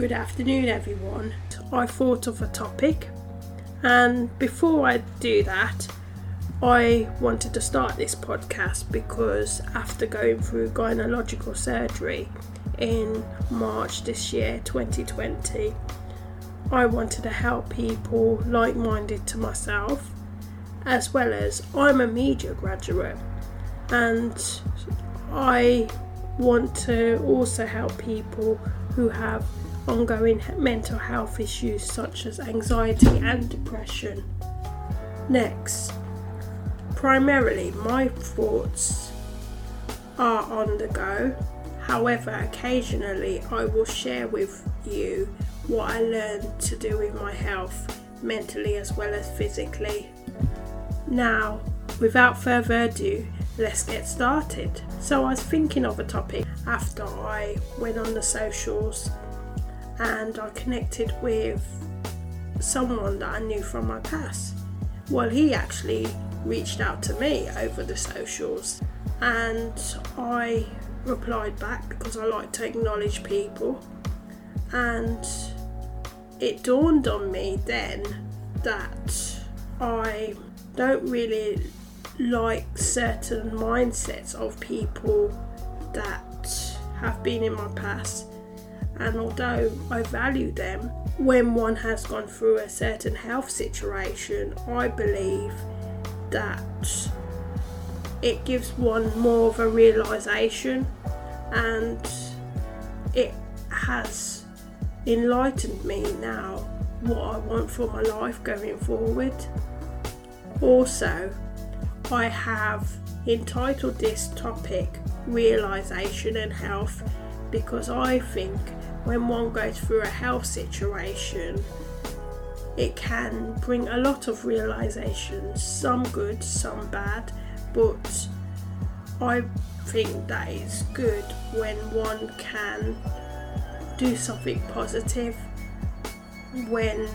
Good afternoon, everyone. I thought of a topic, and before I do that, I wanted to start this podcast because after going through gynecological surgery in March this year, 2020, I wanted to help people like minded to myself, as well as I'm a media graduate and I want to also help people who have ongoing mental health issues such as anxiety and depression. Next, primarily my thoughts are on the go. However, occasionally I will share with you what I learned to do with my health, mentally as well as physically. Now, without further ado, let's get started. So, I was thinking of a topic after I went on the socials and I connected with someone that I knew from my past. Well, he actually reached out to me over the socials and I replied back because I like to acknowledge people and it dawned on me then that I don't really like certain mindsets of people that have been in my past and although I value them, when one has gone through a certain health situation, I believe that it gives one more of a realization and it has enlightened me now what I want for my life going forward. Also, I have entitled this topic Realization and Health because I think when one goes through a health situation, it can bring a lot of realizations, some good, some bad, but I think that is good when one can do something positive when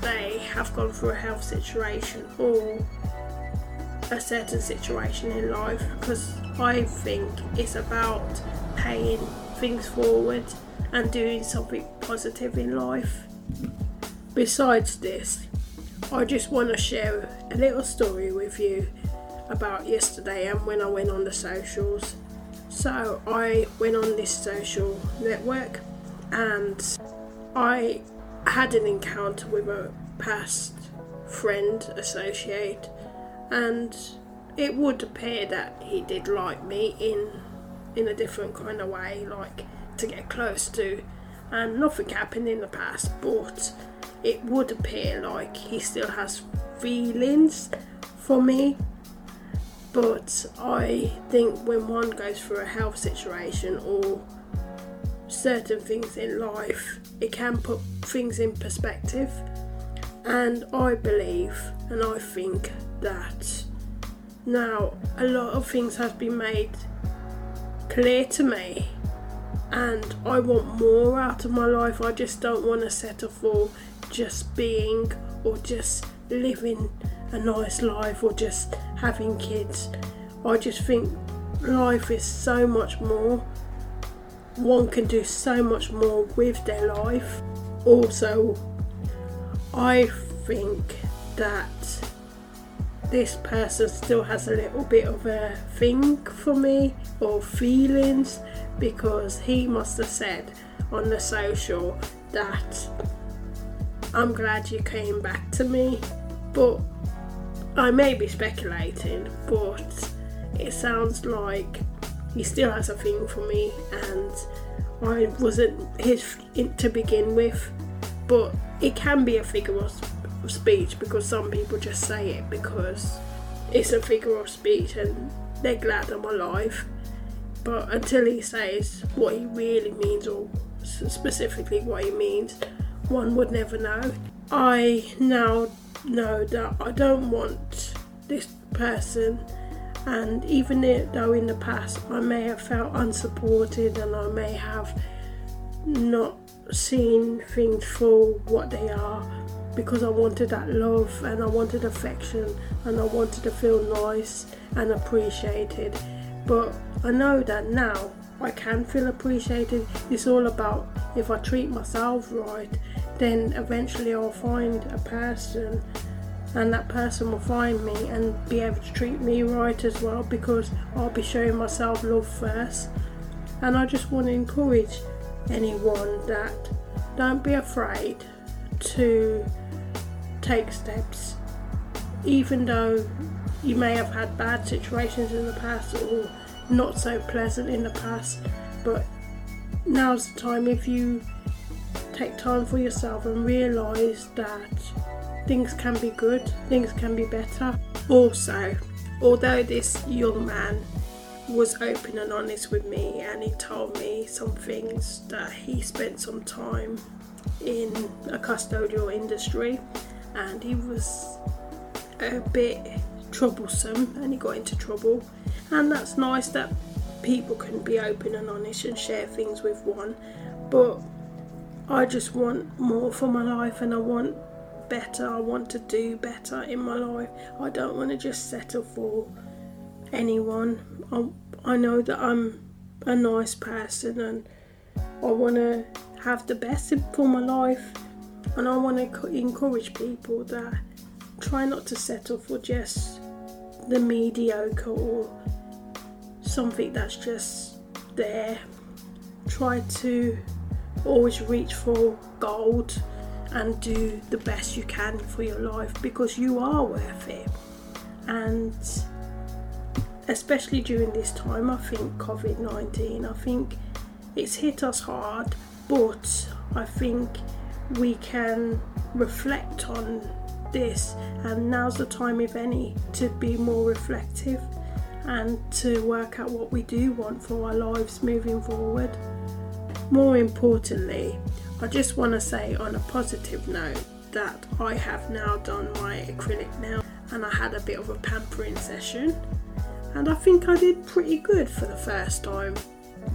they have gone through a health situation or a certain situation in life because I think it's about paying things forward and doing something positive in life. Besides this, I just want to share a little story with you about yesterday and when I went on the socials. So, I went on this social network and I had an encounter with a past friend, associate, and it would appear that he did like me in in a different kind of way, like to get close to. And nothing happened in the past, but it would appear like he still has feelings for me. But I think when one goes through a health situation or certain things in life, it can put things in perspective. And I believe and I think that now a lot of things have been made clear to me and I want more out of my life. I just don't want to settle for just being or just living a nice life or just having kids. I just think life is so much more. One can do so much more with their life. Also, I think that this person still has a little bit of a thing for me or feelings because he must have said on the social that I'm glad you came back to me, but I may be speculating, but it sounds like he still has a thing for me, and I wasn't his to begin with, but it can be a figure of speech because some people just say it because it's a figure of speech and they're glad I'm alive but until he says what he really means or specifically what he means, one would never know. I now know that I don't want this person, and even though in the past I may have felt unsupported and I may have not seen things for what they are because I wanted that love and I wanted affection and I wanted to feel nice and appreciated but I know that now I can feel appreciated. It's all about if I treat myself right, then eventually I'll find a person and that person will find me and be able to treat me right as well because I'll be showing myself love first. And I just want to encourage anyone that don't be afraid to take steps, even though you may have had bad situations in the past or not so pleasant in the past. But now's the time if you take time for yourself and realize that things can be good, things can be better. Also, although this young man was open and honest with me and he told me some things that he spent some time in a custodial industry and he was a bit troublesome and he got into trouble. And that's nice that people can be open and honest and share things with one. But I just want more for my life and I want better. I want to do better in my life. I don't want to just settle for anyone. I, I know that I'm a nice person and I want to have the best for my life and I want to encourage people that try not to settle for just the mediocre or something that's just there. Try to always reach for gold and do the best you can for your life because you are worth it. And especially during this time, I think COVID 19, I think it's hit us hard, but I think we can reflect on this, and now's the time, if any, to be more reflective and to work out what we do want for our lives moving forward. More importantly, I just want to say on a positive note that I have now done my acrylic nail and I had a bit of a pampering session and I think I did pretty good for the first time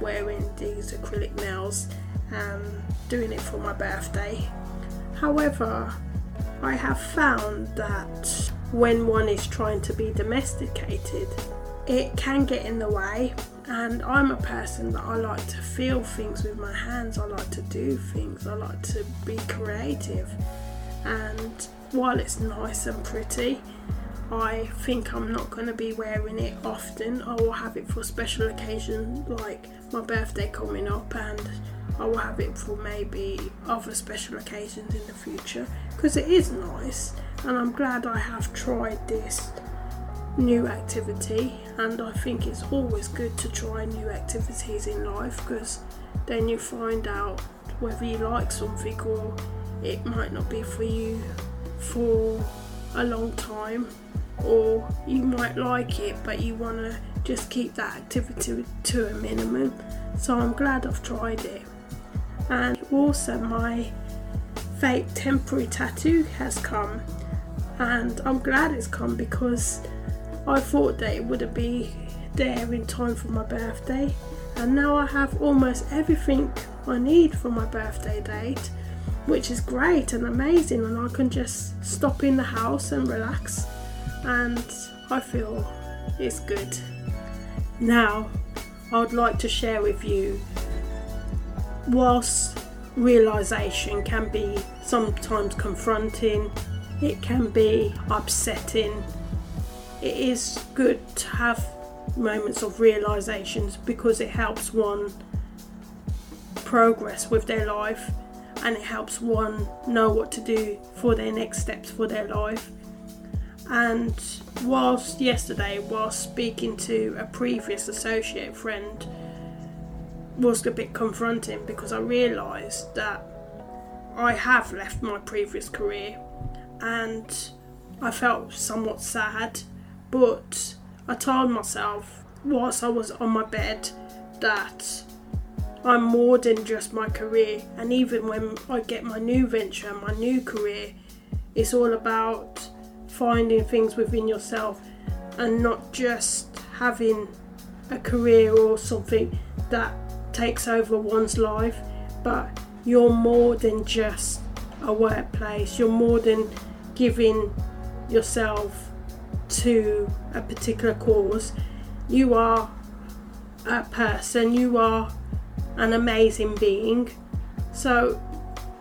wearing these acrylic nails and doing it for my birthday. However, I have found that when one is trying to be domesticated, it can get in the way. And I'm a person that I like to feel things with my hands, I like to do things, I like to be creative. And while it's nice and pretty, I think I'm not going to be wearing it often. I will have it for special occasions like my birthday coming up and I will have it for maybe other special occasions in the future because it is nice and I'm glad I have tried this new activity and I think it's always good to try new activities in life because then you find out whether you like something or it might not be for you for a long time or you might like it but you want to just keep that activity to a minimum. So I'm glad I've tried it and also my fake temporary tattoo has come. And I'm glad it's come because I thought that it wouldn't be there in time for my birthday. And now I have almost everything I need for my birthday date which is great and amazing. And I can just stop in the house and relax. And I feel it's good. Now I would like to share with you whilst realization can be sometimes confronting, it can be upsetting. It is good to have moments of realizations because it helps one progress with their life and it helps one know what to do for their next steps for their life. And whilst yesterday, whilst speaking to a previous associate friend, was a bit confronting because I realised that I have left my previous career and I felt somewhat sad, but I told myself whilst I was on my bed that I'm more than just my career, and even when I get my new venture, my new career, it's all about finding things within yourself and not just having a career or something that takes over one's life, but you're more than just a workplace, you're more than giving yourself to a particular cause. You are a person, you are an amazing being. So,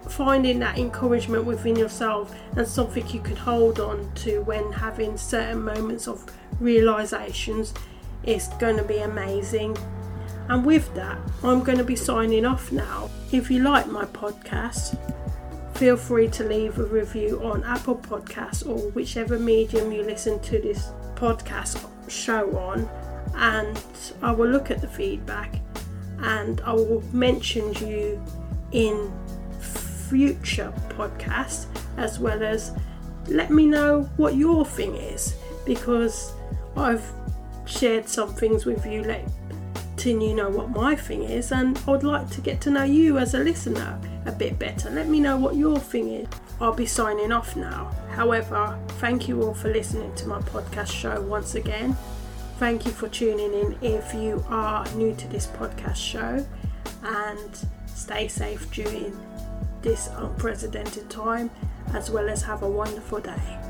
finding that encouragement within yourself and something you can hold on to when having certain moments of realizations is going to be amazing. And with that, I'm going to be signing off now. If you like my podcast, feel free to leave a review on Apple Podcasts or whichever medium you listen to this podcast show on, and I will look at the feedback and I will mention you in future podcasts as well as let me know what your thing is because I've shared some things with you letting you know what my thing is and I'd like to get to know you as a listener a bit better. Let me know what your thing is. I'll be signing off now. However, thank you all for listening to my podcast show once again. Thank you for tuning in if you are new to this podcast show and stay safe during this unprecedented time as well as have a wonderful day.